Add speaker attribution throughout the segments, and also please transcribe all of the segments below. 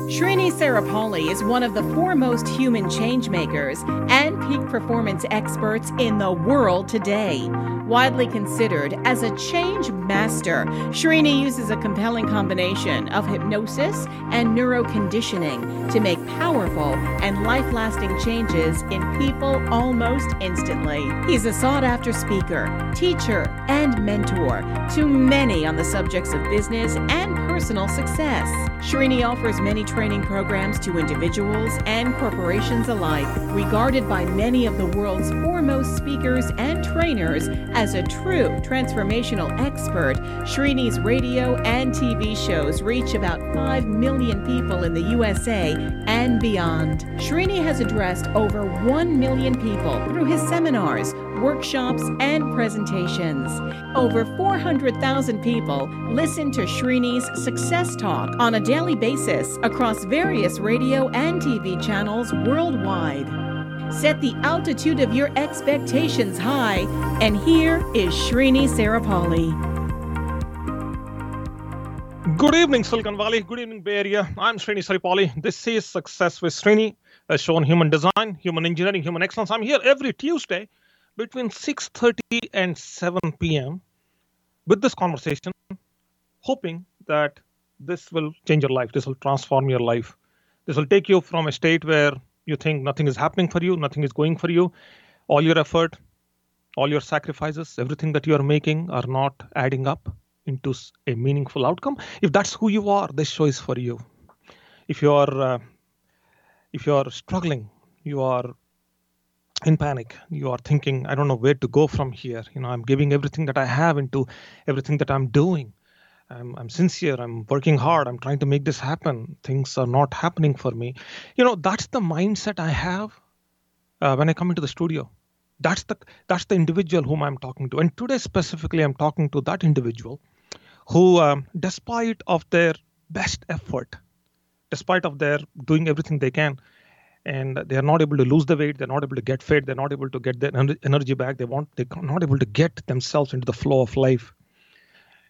Speaker 1: Srini Saripalli is one of the foremost human change makers and peak performance experts in the world today. Widely considered as a change master, Srini uses a compelling combination of hypnosis and neuroconditioning to make powerful and life lasting changes in people almost instantly. He's a sought after speaker, teacher, and mentor to many on the subjects of business and personal success. Srini offers many training programs to individuals and corporations alike, regarded by many of the world's foremost speakers and trainers as a true transformational expert. Srini's radio and TV shows reach about 5 million people in the USA and beyond. Srini has addressed over 1 million people through his seminars, workshops, and presentations. Over 400,000 people listen to Srini's Success Talk on a daily basis across various radio and TV channels worldwide. Set the altitude of your expectations high, and here is Srini Saripalli.
Speaker 2: Good evening, Silicon Valley. Good evening, Bay Area. I'm Srini Saripalli. This is Success with Srini, a show on human design, human engineering, human excellence. I'm here every Tuesday between 6.30 and 7 p.m. with this conversation, hoping that this will change your life. This will transform your life. This will take you from a state where you think nothing is happening for you, nothing is going for you, all your effort, all your sacrifices, everything that you are making are not adding up into a meaningful outcome. If that's who you are, this show is for you. If you are uh, if you are struggling, you are in panic you are thinking i don't know where to go from here you know i'm giving everything that i have into everything that i'm doing I'm, I'm sincere i'm working hard i'm trying to make this happen. Things are not happening for me. You know that's the mindset i have uh, when i come into the studio. That's the that's the individual whom i'm talking to. And today specifically i'm talking to that individual who um, despite of their best effort despite of their doing everything they can and they are not able to lose the weight they're not able to get fit they're not able to get their energy back they want they're not able to get themselves into the flow of life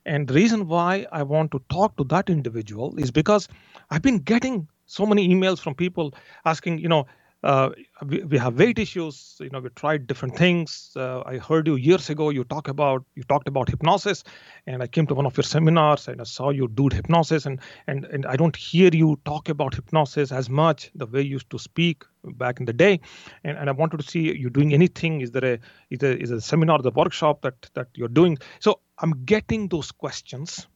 Speaker 2: and the reason why i want to talk to that individual is because i've been getting so many emails from people asking you know uh, we, we, have weight issues you know we tried different things. Uh, i heard you years ago you talk about you talked about hypnosis and i came to one of your seminars and i saw you do hypnosis and and and i don't hear you talk about hypnosis as much the way you used to speak back in the day. And, and i wanted to see you doing anything. Is there a is there is a seminar or the workshop that that you're doing? So i'm getting those questions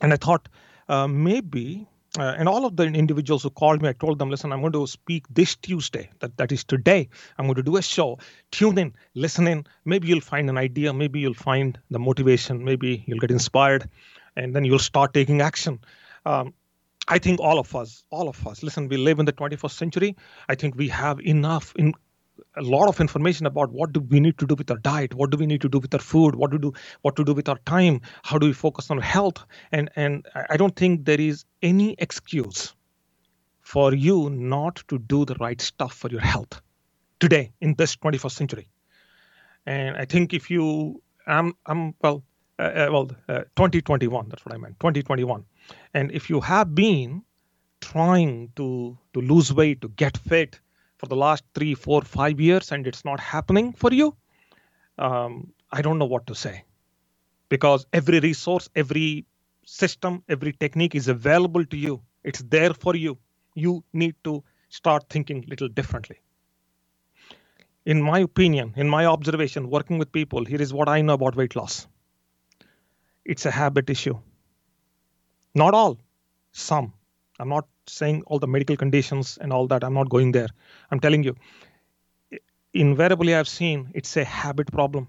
Speaker 2: and i thought uh, maybe uh, and all of the individuals who called me, I told them, listen, I'm going to speak this Tuesday. That that is today. I'm going to do a show. Tune in, listen in. Maybe you'll find an idea. Maybe you'll find the motivation. Maybe you'll get inspired, and then you'll start taking action. Um, I think all of us, all of us, listen, we live in the 21st century. I think we have enough in a lot of information about what do we need to do with our diet what do we need to do with our food what to do what to do with our time how do we focus on health and and i don't think there is any excuse for you not to do the right stuff for your health today in this 21st century. And i think if you i'm i'm well uh, uh well uh, 2021 that's what i meant 2021 and if you have been trying to to lose weight to get fit for the last three, four, five years and it's not happening for you, um, I don't know what to say. Because every resource, every system, every technique is available to you. It's there for you. You need to start thinking a little differently. In my opinion, in my observation, working with people, here is what I know about weight loss it's a habit issue. Not all, some. I'm not saying all the medical conditions and all that. I'm not going there. I'm telling you, invariably, I've seen it's a habit problem.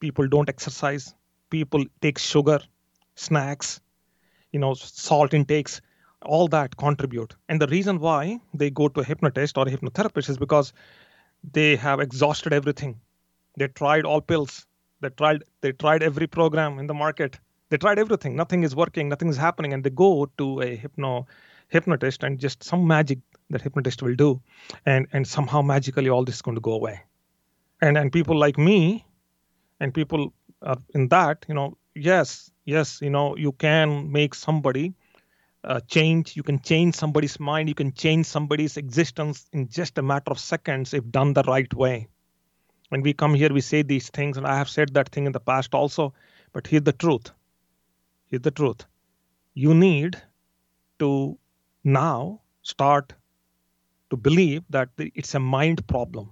Speaker 2: People don't exercise. People take sugar, snacks, you know, salt intakes, all that contribute. And the reason why they go to a hypnotist or a hypnotherapist is because they have exhausted everything. They tried all pills. They tried they tried every program in the market. They tried everything. Nothing is working. Nothing is happening. And they go to a hypno hypnotist and just some magic that hypnotist will do and and somehow magically all this is going to go away and and people like me and people are in that you know yes yes you know you can make somebody uh, change. You can change somebody's mind. You can change somebody's existence in just a matter of seconds if done the right way. When we come here, we say these things, and I have said that thing in the past also. But here's the truth. Here's the truth. You need to now start to believe that it's a mind problem.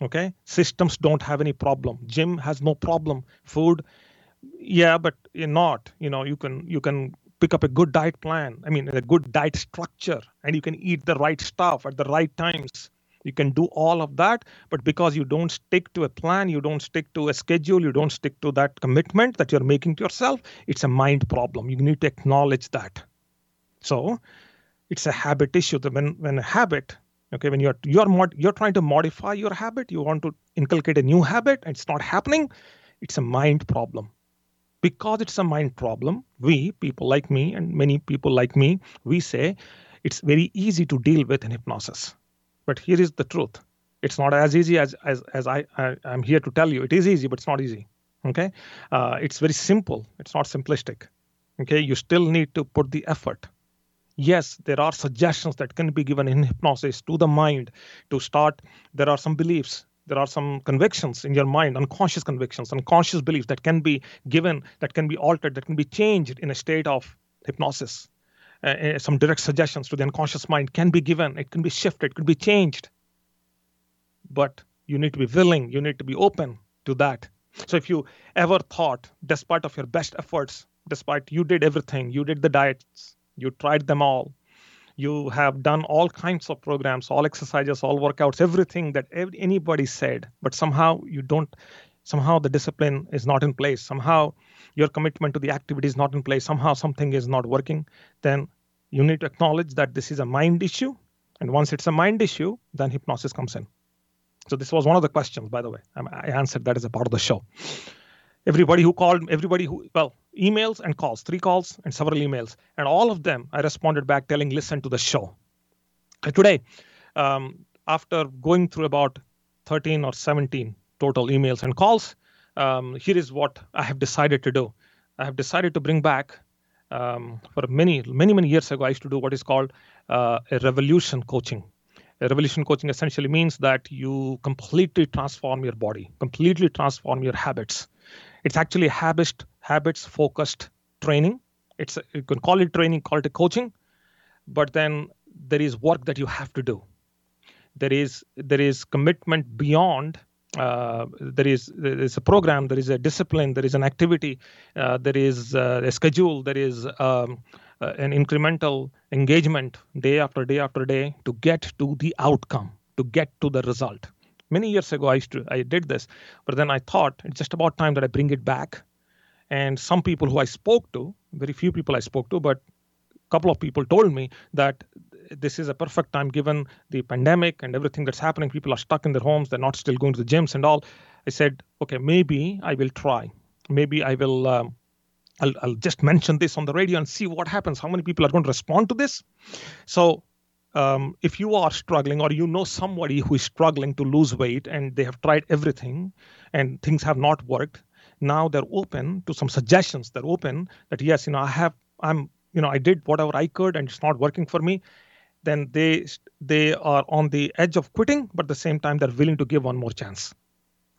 Speaker 2: Okay? Systems don't have any problem. Gym has no problem. Food, yeah, but you're not. You know, you can you can pick up a good diet plan. I mean, a good diet structure, and you can eat the right stuff at the right times. You can do all of that, but because you don't stick to a plan, you don't stick to a schedule, you don't stick to that commitment that you're making to yourself, it's a mind problem. You need to acknowledge that. So, it's a habit issue. When when a habit okay when you're you're mod, you're trying to modify your habit you want to inculcate a new habit it's not happening it's a mind problem. Because it's a mind problem we people like me and many people like me we say it's very easy to deal with in hypnosis. But here is the truth. It's not as easy as as, as I, I am here to tell you. It is easy but it's not easy okay? Uh, it's very simple. It's not simplistic okay? You still need to put the effort yes there are suggestions that can be given in hypnosis to the mind to start. There are some beliefs there are some convictions in your mind unconscious convictions unconscious beliefs that can be given that can be altered that can be changed in a state of hypnosis. Uh, uh some direct suggestions to the unconscious mind can be given it can be shifted it could be changed. But you need to be willing you need to be open to that. So if you ever thought despite of your best efforts despite you did everything you did the diets you tried them all. You have done all kinds of programs all exercises all workouts everything that anybody said but somehow you don't somehow the discipline is not in place. Somehow your commitment to the activity is not in place. Somehow something is not working. Then you need to acknowledge that this is a mind issue and once it's a mind issue then hypnosis comes in. So this was one of the questions by the way. I answered that as a part of the show everybody who called everybody who well emails and calls three calls and several emails and all of them i responded back telling listen to the show. Today um, after going through about 13 or 17 total emails and calls um, here is what i have decided to do. I have decided to bring back um, for many many many years ago i used to do what is called uh, a revolution coaching. A revolution coaching essentially means that you completely transform your body completely transform your habits it's actually habit habits focused training. It's you can call it training, call it coaching, but then there is work that you have to do. There is there is commitment beyond. Uh, there is there is a program, there is a discipline, there is an activity, uh, there is uh, a schedule, there is um, uh, an incremental engagement day after day after day to get to the outcome, to get to the result many years ago I used to I did this, but then I thought it's just about time that I bring it back. And some people who I spoke to, very few people I spoke to, but a couple of people told me that this is a perfect time given the pandemic and everything that's happening. People are stuck in their homes, they're not still going to the gyms and all. I said, okay, maybe I will try. Maybe I will. Um, I'll, I'll just mention this on the radio and see what happens. How many people are going to respond to this? So um, if you are struggling or you know somebody who is struggling to lose weight and they have tried everything and things have not worked now they're open to some suggestions. They're open that yes you know i have i'm you know i did whatever i could and it's not working for me. Then they they are on the edge of quitting but at the same time they're willing to give one more chance.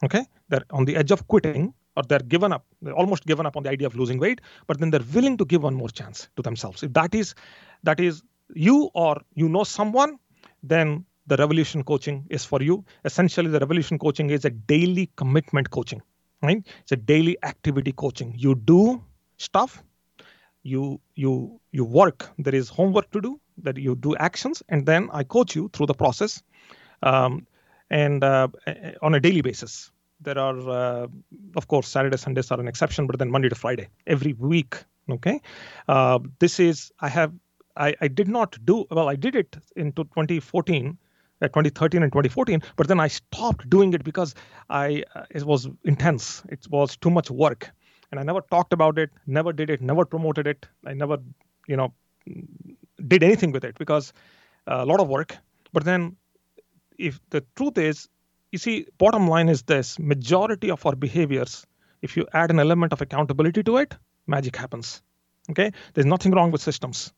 Speaker 2: Okay? They're on the edge of quitting or they're given up they're almost given up on the idea of losing weight but then they're willing to give one more chance to themselves. If that is that is you or you know someone, then the revolution coaching is for you. Essentially, the revolution coaching is a daily commitment coaching, right? It's a daily activity coaching. You do stuff, you you you work. There is homework to do. That you do actions, and then I coach you through the process, um, and uh, on a daily basis. There are, uh, of course, Saturday, Sundays are an exception, but then Monday to Friday every week. Okay, uh, this is I have I, I did not do well. I did it into 2014, uh, 2013 and 2014, but then I stopped doing it because I uh, it was intense. It was too much work, and I never talked about it, never did it, never promoted it. I never, you know, did anything with it because uh, a lot of work. But then, if the truth is, you see, bottom line is this: majority of our behaviors, if you add an element of accountability to it, magic happens. Okay, there's nothing wrong with systems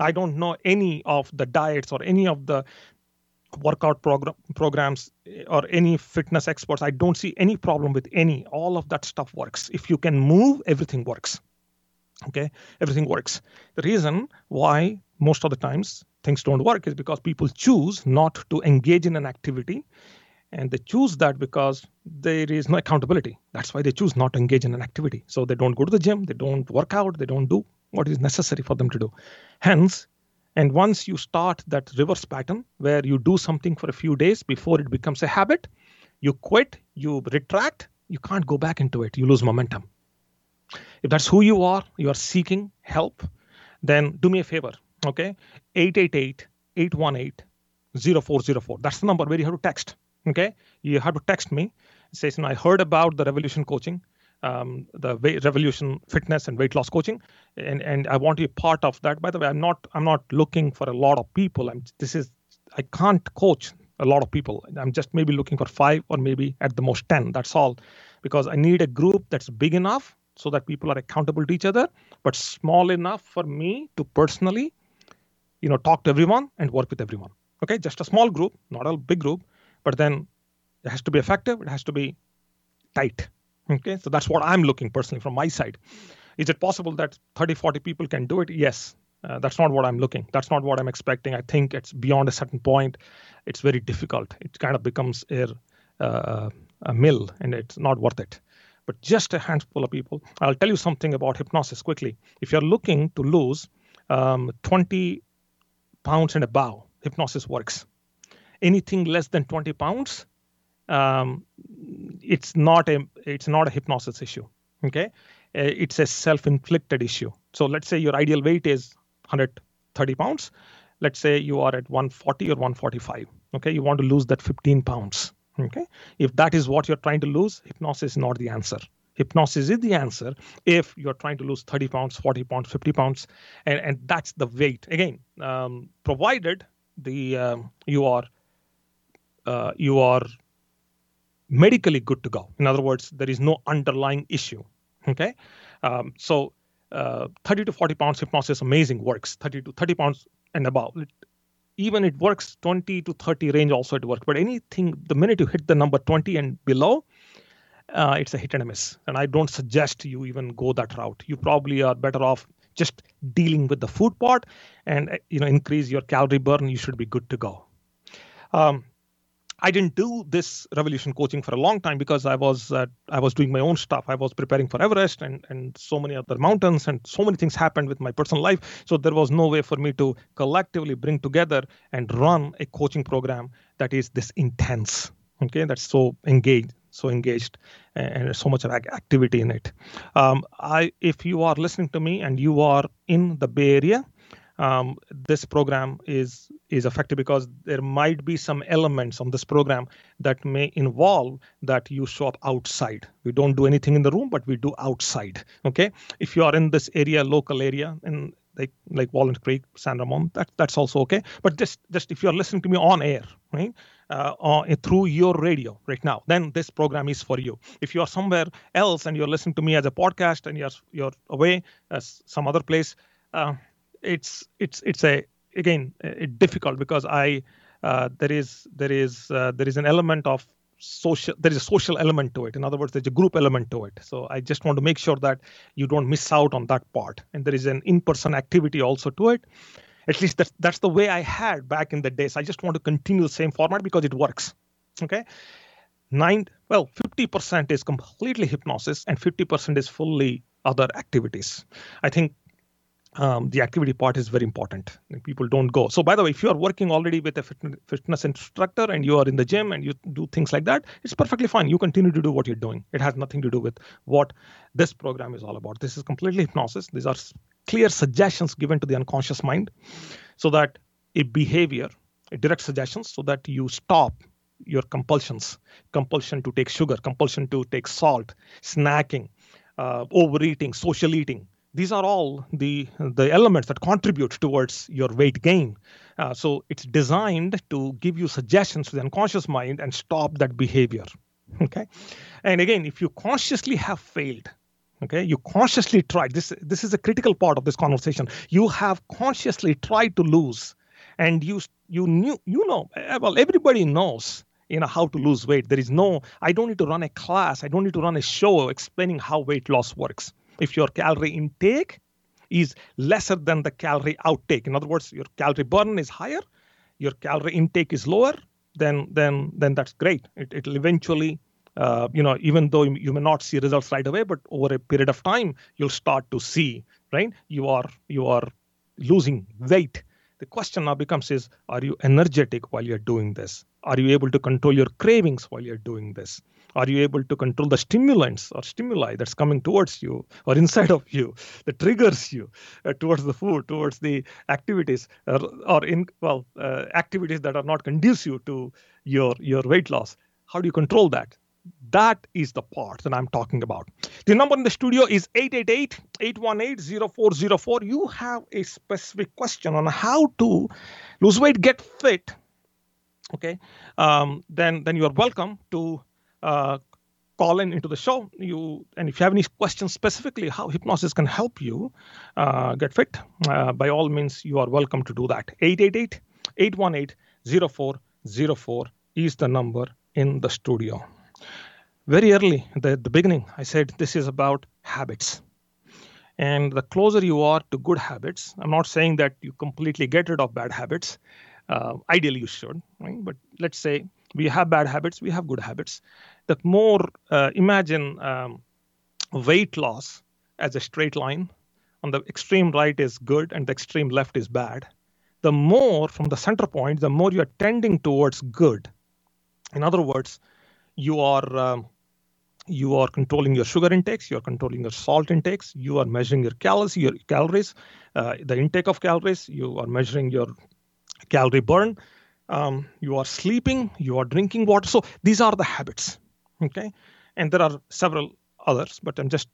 Speaker 2: I don't know any of the diets or any of the workout program, programs eh, or any fitness experts. I don't see any problem with any. All of that stuff works. If you can move, everything works. Okay, everything works. The reason why most of the times things don't work is because people choose not to engage in an activity and they choose that because there is no accountability that's why they choose not to engage in an activity so they don't go to the gym they don't work out they don't do what is necessary for them to do. Hence and once you start that reverse pattern where you do something for a few days before it becomes a habit you quit you retract you can't go back into it. You lose momentum. If that's who you are you are seeking help then do me a favor okay? 888 818 0404 that's the number where you have to text okay? You have to text me. Says i heard about the revolution coaching um, the revolution fitness and weight loss coaching. And and i want to be part of that. By the way i'm not i'm not looking for a lot of people. I'm this is i can't coach a lot of people. I'm just maybe looking for five or maybe at the most 10 that's all. Because i need a group that's big enough so that people are accountable to each other but small enough for me to personally you know talk to everyone and work with everyone. Okay? Just a small group not a big group but then it has to be effective. It has to be tight okay so that's what i'm looking personally from my side. Is it possible that 30 40 people can do it? Yes. Uh, that's not what i'm looking. That's not what i'm expecting. I think it's beyond a certain point. It's very difficult. It kind of becomes a, uh, a mill and it's not worth it. But just a handful of people. I'll tell you something about hypnosis quickly. If you're looking to lose um, 20 pounds and above, hypnosis works. Anything less than 20 pounds, um, it's not a it's not a hypnosis issue. Okay, uh, it's a self-inflicted issue. So let's say your ideal weight is 130 pounds. Let's say you are at 140 or 145. Okay, you want to lose that 15 pounds. Okay, if that is what you're trying to lose, hypnosis is not the answer hypnosis is the answer if you're trying to lose 30 pounds 40 pounds 50 pounds and, and that's the weight again um, provided the um, you are uh, you are medically good to go in other words there is no underlying issue okay um, so uh, 30 to 40 pounds hypnosis amazing works 30 to 30 pounds and above it, even it works 20 to 30 range also it works but anything the minute you hit the number 20 and below uh, it's a hit and a miss. And I don't suggest you even go that route. You probably are better off just dealing with the food part and uh, you know increase your calorie burn. You should be good to go. Um, I didn't do this revolution coaching for a long time because I was uh, I was doing my own stuff. I was preparing for Everest and and so many other mountains and so many things happened with my personal life. So there was no way for me to collectively bring together and run a coaching program that is this intense. Okay, that's so engaged so engaged and so much activity in it. Um, I, if you are listening to me and you are in the Bay Area, um, this program is is effective because there might be some elements on this program that may involve that you show up outside. We don't do anything in the room, but we do outside. Okay, if you are in this area, local area, and like like Walnut Creek, San Ramon, that that's also okay. But just just if you're listening to me on air, right, uh, uh, through your radio right now, then this program is for you. If you are somewhere else and you're listening to me as a podcast and you're you're away as some other place, uh, it's it's it's a again difficult because I uh, there is there is uh, there is an element of social there is a social element to it. In other words there's a group element to it. So i just want to make sure that you don't miss out on that part. And there is an in-person activity also to it. At least that's, that's the way i had back in the days. I just want to continue the same format because it works. Okay? Nine well 50% is completely hypnosis and 50% is fully other activities. I think um, the activity part is very important. People don't go. So, by the way, if you are working already with a fitness instructor and you are in the gym and you do things like that, it's perfectly fine. You continue to do what you're doing. It has nothing to do with what this program is all about. This is completely hypnosis. These are clear suggestions given to the unconscious mind so that a behavior, a direct suggestions, so that you stop your compulsions compulsion to take sugar, compulsion to take salt, snacking, uh, overeating, social eating these are all the the elements that contribute towards your weight gain. Uh, so it's designed to give you suggestions to the unconscious mind and stop that behavior. Okay? And again if you consciously have failed okay you consciously tried this this is a critical part of this conversation. You have consciously tried to lose and you you knew you know eh, well everybody knows you know how to lose weight. There is no i don't need to run a class. I don't need to run a show explaining how weight loss works if your calorie intake is lesser than the calorie outtake in other words your calorie burn is higher your calorie intake is lower then then then that's great it, it'll eventually uh, you know, even though you may not see results right away, but over a period of time, you'll start to see, right? You are you are losing weight. The question now becomes is, are you energetic while you're doing this? Are you able to control your cravings while you're doing this? Are you able to control the stimulants or stimuli that's coming towards you or inside of you that triggers you uh, towards the food, towards the activities, or, or in well uh, activities that are not conducive to your your weight loss? How do you control that? That is the part that I'm talking about. The number in the studio is 888 818 0404. You have a specific question on how to lose weight, get fit. Okay, um, then then you are welcome to uh, call in into the show. You and if you have any questions specifically how hypnosis can help you uh, get fit, uh, by all means you are welcome to do that. 888 818 0404 is the number in the studio very early at the, the beginning, I said this is about habits. And the closer you are to good habits, I'm not saying that you completely get rid of bad habits. Uh, ideally, you should, right? But let's say we have bad habits, we have good habits. The more, uh, imagine um, weight loss as a straight line. On the extreme right is good and the extreme left is bad. The more from the center point, the more you're tending towards good. In other words, you are um, you are controlling your sugar intakes, you are controlling your salt intakes, you are measuring your calories, your calories, uh, the intake of calories, you are measuring your calorie burn, um, you are sleeping, you are drinking water. So these are the habits, okay? And there are several others, but I'm just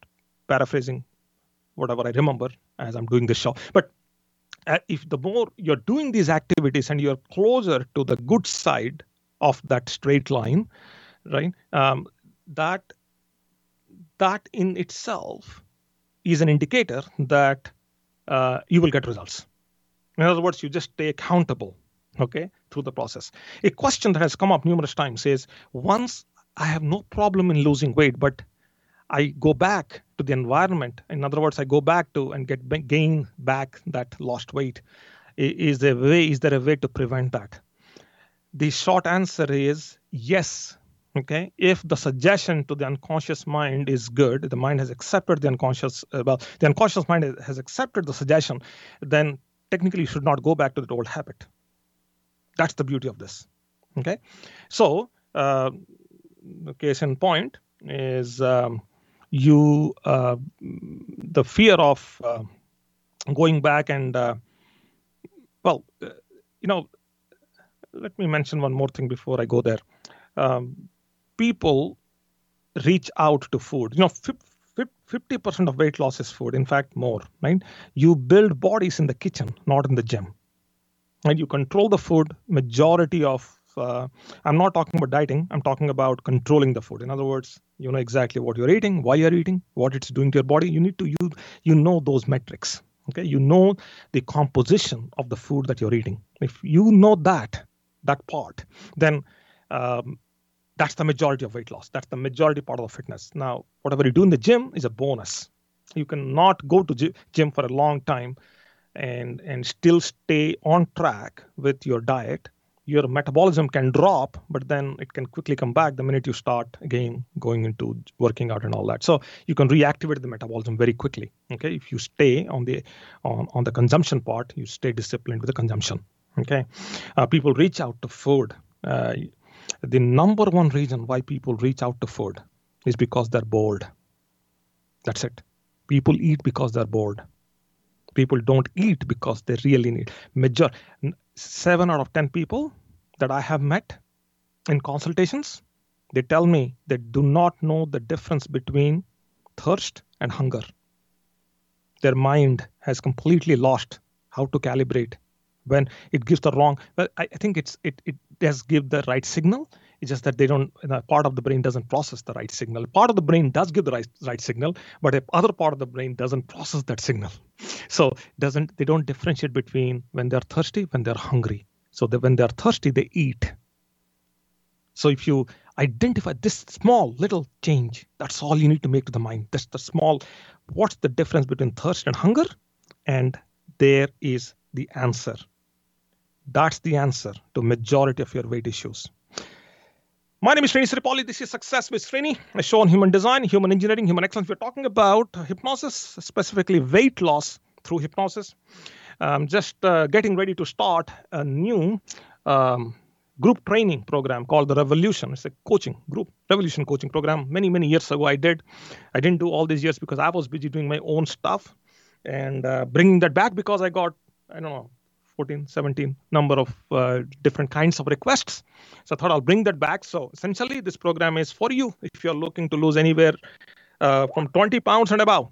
Speaker 2: paraphrasing whatever I remember as I'm doing this show. But uh, if the more you're doing these activities and you're closer to the good side of that straight line, right? Um, that that in itself is an indicator that uh, you will get results. In other words, you just stay accountable, okay, through the process. A question that has come up numerous times is once I have no problem in losing weight, but I go back to the environment. In other words, I go back to and get gain back that lost weight. Is there a way? Is there a way to prevent that? The short answer is yes okay if the suggestion to the unconscious mind is good the mind has accepted the unconscious uh, well the unconscious mind has accepted the suggestion then technically you should not go back to the old habit that's the beauty of this okay so uh, the case in point is um, you uh, the fear of uh, going back and uh, well uh, you know let me mention one more thing before i go there um, people reach out to food. You know, 50% of weight loss is food. In fact, more, right? You build bodies in the kitchen, not in the gym. And you control the food. Majority of, uh, I'm not talking about dieting. I'm talking about controlling the food. In other words, you know exactly what you're eating, why you're eating, what it's doing to your body. You need to you you know those metrics. Okay, you know the composition of the food that you're eating. If you know that that part, then um, that's the majority of weight loss. That's the majority part of the fitness. Now, whatever you do in the gym is a bonus. You cannot go to gym for a long time and and still stay on track with your diet. Your metabolism can drop, but then it can quickly come back the minute you start again going into working out and all that. So you can reactivate the metabolism very quickly. Okay, if you stay on the on, on the consumption part, you stay disciplined with the consumption. Okay, uh, people reach out to food. Uh, the number one reason why people reach out to food is because they're bored. That's it. People eat because they're bored. People don't eat because they really need. Major seven out of ten people that I have met in consultations, they tell me they do not know the difference between thirst and hunger. Their mind has completely lost how to calibrate when it gives the wrong. Well, I, I think it's it it does give the right signal. It's just that they don't, part of the brain doesn't process the right signal. Part of the brain does give the right, right signal, but a other part of the brain doesn't process that signal. So doesn't they don't differentiate between when they're thirsty, when they're hungry. So that when they're thirsty, they eat. So if you identify this small little change, that's all you need to make to the mind. That's the small, what's the difference between thirst and hunger? And there is the answer. That's the answer to majority of your weight issues. My name is Srini Sripali. This is Success with Srini, a show on human design, human engineering, human excellence. We're talking about hypnosis, specifically weight loss through hypnosis. Um, just uh, getting ready to start a new um, group training program called the Revolution. It's a coaching group, Revolution coaching program. Many, many years ago, I did. I didn't do all these years because I was busy doing my own stuff and uh, bringing that back because I got, I don't know, 14, 17 number of uh, different kinds of requests. So I thought I'll bring that back. So essentially, this program is for you if you're looking to lose anywhere uh, from 20 pounds and above.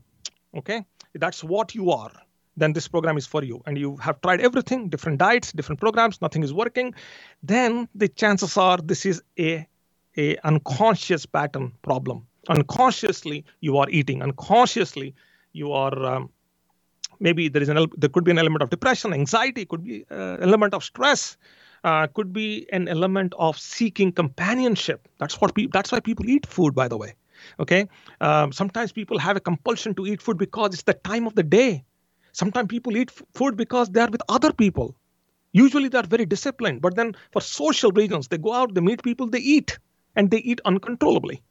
Speaker 2: Okay, that's what you are. Then this program is for you, and you have tried everything, different diets, different programs, nothing is working. Then the chances are this is a a unconscious pattern problem. Unconsciously, you are eating. Unconsciously, you are um, maybe there is an there could be an element of depression anxiety could be an uh, element of stress uh, could be an element of seeking companionship. That's what pe- that's why people eat food by the way okay? Um, sometimes people have a compulsion to eat food because it's the time of the day. Sometimes people eat f- food because they are with other people. Usually they are very disciplined but then for social reasons they go out they meet people they eat and they eat uncontrollably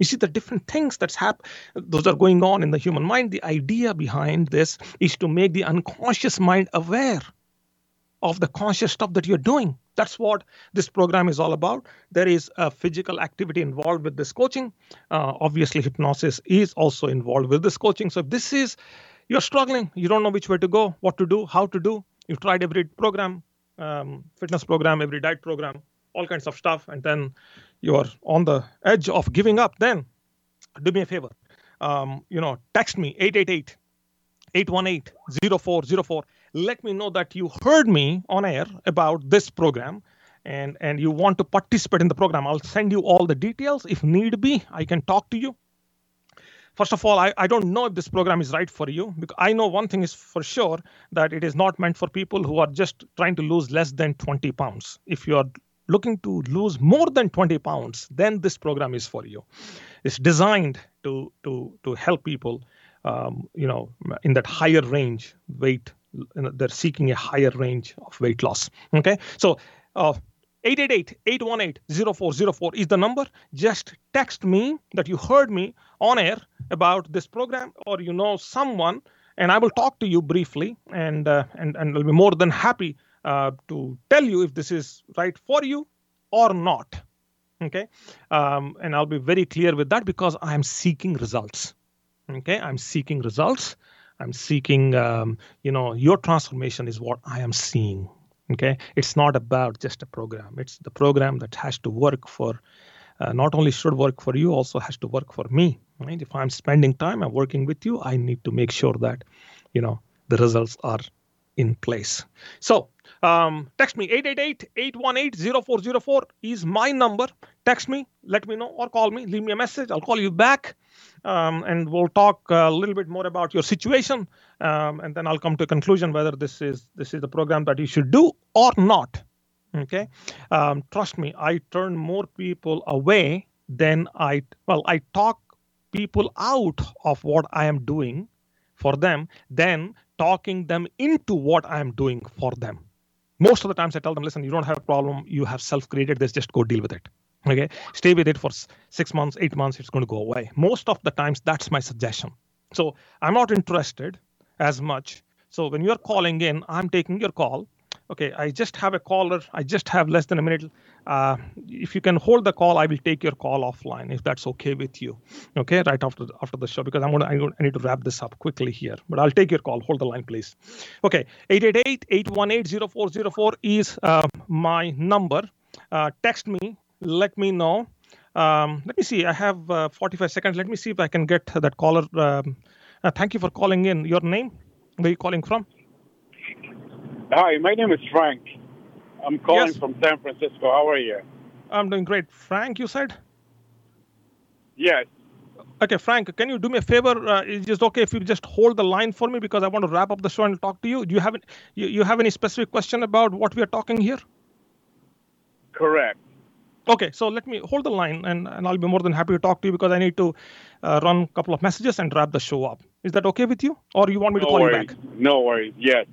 Speaker 2: you see the different things that's hap- those are going on in the human mind. The idea behind this is to make the unconscious mind aware of the conscious stuff that you're doing. That's what this program is all about. There is a physical activity involved with this coaching. Uh, obviously, hypnosis is also involved with this coaching. So, if this is you're struggling, you don't know which way to go, what to do, how to do. You've tried every program, um, fitness program, every diet program, all kinds of stuff, and then you are on the edge of giving up, then do me a favor. Um, you know, text me 888 818 0404. Let me know that you heard me on air about this program and, and you want to participate in the program. I'll send you all the details. If need be, I can talk to you. First of all, I, I don't know if this program is right for you because I know one thing is for sure that it is not meant for people who are just trying to lose less than 20 pounds. If you are looking to lose more than 20 pounds, then this program is for you. It's designed to to to help people, um, you know, in that higher range weight. You know, they're seeking a higher range of weight loss. Okay, so. Uh, 888-818-0404 is the number. Just text me that you heard me on air about this program or you know someone and I will talk to you briefly and uh, and and I'll be more than happy uh, to tell you if this is right for you or not. Okay, um, and I'll be very clear with that because I'm seeking results. Okay, I'm seeking results. I'm seeking, um, you know, your transformation is what I am seeing. Okay, it's not about just a program. It's the program that has to work for. Uh, not only should work for you, also has to work for me. Right? If I'm spending time, I'm working with you. I need to make sure that, you know, the results are in place. So um, text me 888-818-0404 is my number. Text me, let me know, or call me, leave me a message. I'll call you back, um, and we'll talk a little bit more about your situation, um, and then I'll come to a conclusion whether this is this is the program that you should do or not. Okay, um, trust me, I turn more people away than I well, I talk people out of what I am doing for them than talking them into what I'm doing for them. Most of the times I tell them, listen, you don't have a problem. You have self created this. Just go deal with it. Okay. Stay with it for six months, eight months. It's going to go away. Most of the times, that's my suggestion. So I'm not interested as much. So when you're calling in, I'm taking your call Okay, I just have a caller. I just have less than a minute. Uh, if you can hold the call, I will take your call offline if that's okay with you. Okay, right after the, after the show because I'm gonna I need to wrap this up quickly here. But I'll take your call. Hold the line, please. Okay, 888-818-0404 is uh, my number. Uh, text me. Let me know. Um, let me see. I have uh, 45 seconds. Let me see if I can get that caller. Um, uh, thank you for calling in. Your name? Where are you calling from?
Speaker 3: Hi, my name is Frank. I'm calling yes. from San Francisco. How are you?
Speaker 2: I'm doing great. Frank, you said?
Speaker 3: Yes.
Speaker 2: Okay, Frank, can you do me a favor? Uh, is it okay if you just hold the line for me because I want to wrap up the show and talk to you? Do you have any, you, you have any specific question about what we are talking here?
Speaker 3: Correct.
Speaker 2: Okay, so let me hold the line and, and I'll be more than happy to talk to you because I need to uh, run a couple of messages and wrap the show up. Is that okay with you? Or you want me to
Speaker 3: No
Speaker 2: call
Speaker 3: worries.
Speaker 2: you back?
Speaker 3: No worries. Yes.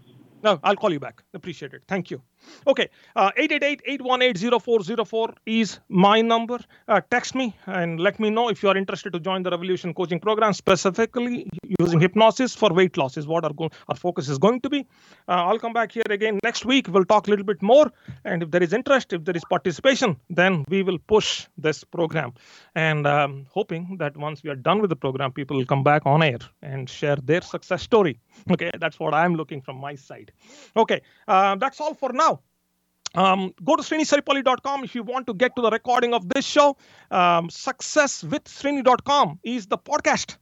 Speaker 2: No, I'll call you back. Appreciate it. Thank you. Okay, uh, 888-818-0404 is my number. Uh, text me and let me know if you are interested to join the Revolution Coaching Program, specifically using hypnosis for weight loss is what our, go- our focus is going to be. Uh, I'll come back here again next week. We'll talk a little bit more. And if there is interest, if there is participation, then we will push this program. And um, hoping that once we are done with the program, people will come back on air and share their success story. Okay, that's what I'm looking from my side. Okay, uh, that's all for now. Um, go to srinisaripalli.com if you want to get to the recording of this show. Um, successwithsrini.com is the podcast.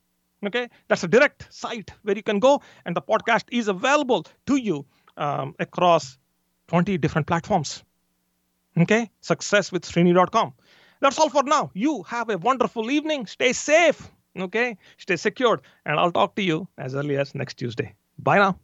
Speaker 2: Okay, that's a direct site where you can go, and the podcast is available to you um, across 20 different platforms. Okay, success with successwithsrini.com. That's all for now. You have a wonderful evening. Stay safe. Okay, stay secured, and I'll talk to you as early as next Tuesday. Bye now.